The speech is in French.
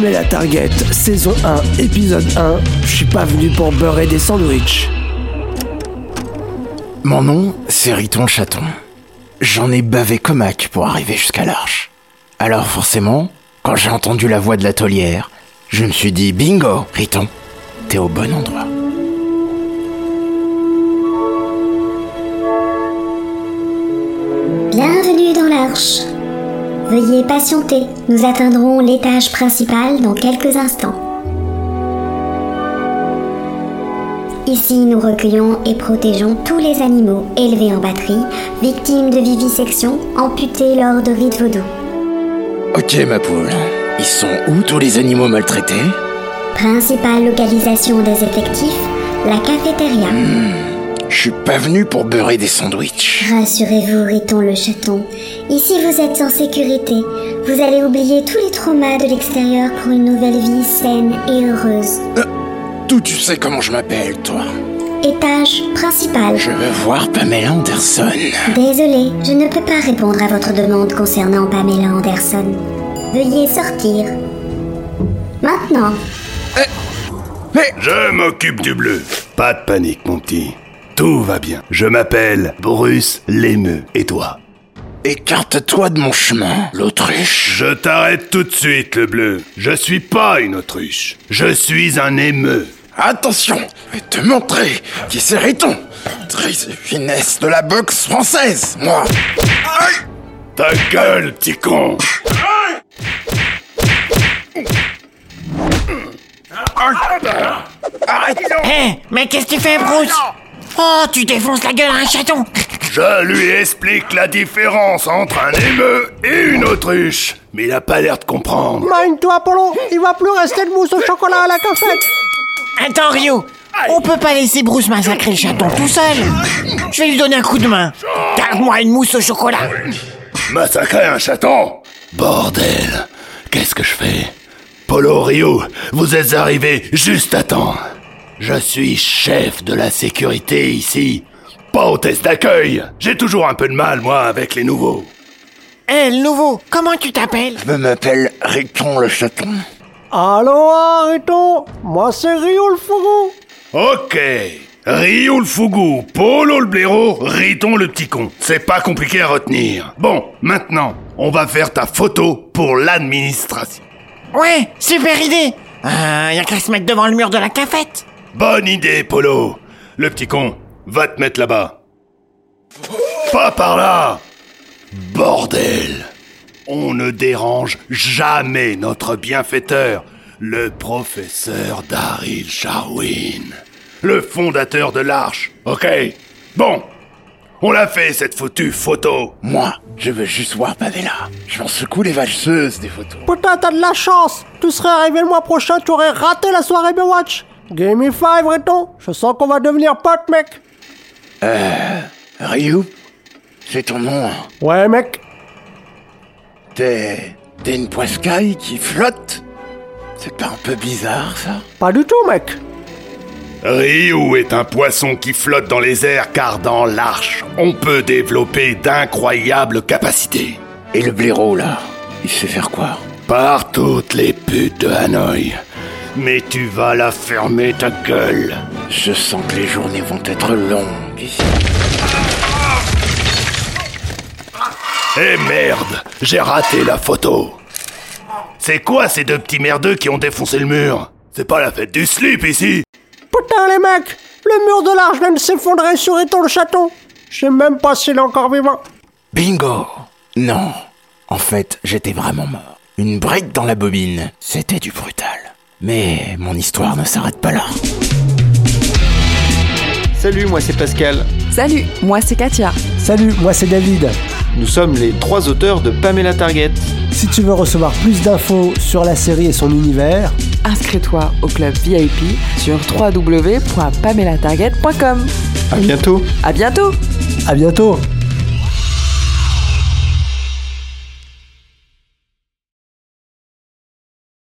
Pamela Target, saison 1, épisode 1. Je suis pas venu pour beurrer des sandwichs. Mon nom, c'est Riton Chaton. J'en ai bavé comac pour arriver jusqu'à l'Arche. Alors forcément, quand j'ai entendu la voix de la taulière, je me suis dit bingo, Riton, t'es au bon endroit. Bienvenue dans l'Arche. Veuillez patienter, nous atteindrons l'étage principal dans quelques instants. Ici, nous recueillons et protégeons tous les animaux élevés en batterie, victimes de vivisection, amputés lors de rites vaudou. Ok ma poule, ils sont où tous les animaux maltraités? Principale localisation des effectifs, la cafétéria. Je suis pas venu pour beurrer des sandwichs. Rassurez-vous, Riton le chaton. Ici, vous êtes en sécurité. Vous allez oublier tous les traumas de l'extérieur pour une nouvelle vie saine et heureuse. D'où tu sais comment je m'appelle, toi? Étage principal. Je veux voir Pamela Anderson. Désolé, je ne peux pas répondre à votre demande concernant Pamela Anderson. Veuillez sortir. Maintenant. Je m'occupe du bleu. Pas de panique, mon petit. Tout va bien. Je m'appelle Bruce Lémeux. Et toi? Écarte-toi de mon chemin, l'autruche. Je t'arrête tout de suite, le bleu. Je suis pas une autruche. Je suis un émeu. Attention, je vais te montrer qui c'est Riton. Trice et finesse de la boxe française, moi. Aïe Ta gueule, petit con Arrête Hé, mais qu'est-ce que tu fais, Bruce? Oh, tu défonces la gueule à un chaton. Je lui explique la différence entre un émeu et une autruche. Mais il a pas l'air de comprendre. Mine-toi, Polo, il va plus rester de mousse au chocolat à la cafette. Attends, Rio On peut pas laisser Bruce massacrer le chaton tout seul. Je vais lui donner un coup de main. Garde-moi une mousse au chocolat. Massacrer un chaton? Bordel. Qu'est-ce que je fais? Polo Rio, vous êtes arrivé juste à temps. Je suis chef de la sécurité ici. Pas hôtesse d'accueil. J'ai toujours un peu de mal, moi, avec les nouveaux. Hé, le nouveau, comment tu t'appelles? Je m'appelle Riton le chaton. Allô, Riton? Moi, c'est Rio le fourreau. Ok. Rio le fougou, Polo le blaireau, Riton le petit con. C'est pas compliqué à retenir. Bon, maintenant, on va faire ta photo pour l'administration. Ouais, super idée euh, y a qu'à se mettre devant le mur de la cafette Bonne idée, Polo. Le petit con, va te mettre là-bas. Pas par là Bordel On ne dérange jamais notre bienfaiteur, le professeur Daryl Sharwin, le fondateur de l'Arche, ok? Bon, on l'a fait cette foutue photo. Moi, je veux juste voir Pamela. Je m'en secoue les valseuses des photos. Putain, t'as de la chance. Tu serais arrivé le mois prochain, tu aurais raté la soirée Watch. Give me five, Riton. Je sens qu'on va devenir potes, mec. Ryu C'est ton nom, hein Ouais, mec. T'es... T'es une poiscaille qui flotte? C'est pas un peu bizarre, ça? Pas du tout, mec. Ryu est un poisson qui flotte dans les airs car dans l'arche, on peut développer d'incroyables capacités. Et le blaireau, là Il sait faire quoi? Par toutes les putes de Hanoï. Mais tu vas la fermer ta gueule. Je sens que les journées vont être longues ici. Eh merde, j'ai raté la photo. C'est quoi ces deux petits merdeux qui ont défoncé le mur? C'est pas la fête du slip ici Putain, les mecs. Le mur de l'arche vient de s'effondrer sur Riton le chaton. Je sais même pas s'il est encore vivant. Bingo Non. En fait, j'étais vraiment mort. Une brique dans la bobine, c'était du brutal. Mais mon histoire ne s'arrête pas là. Salut, moi c'est Pascal. Salut, moi c'est Katia. Salut, moi c'est David. Nous sommes les trois auteurs de Pamela Target. Si tu veux recevoir plus d'infos sur la série et son univers, Inscris-toi au club VIP sur www.pamelatarget.com. À bientôt. À bientôt à bientôt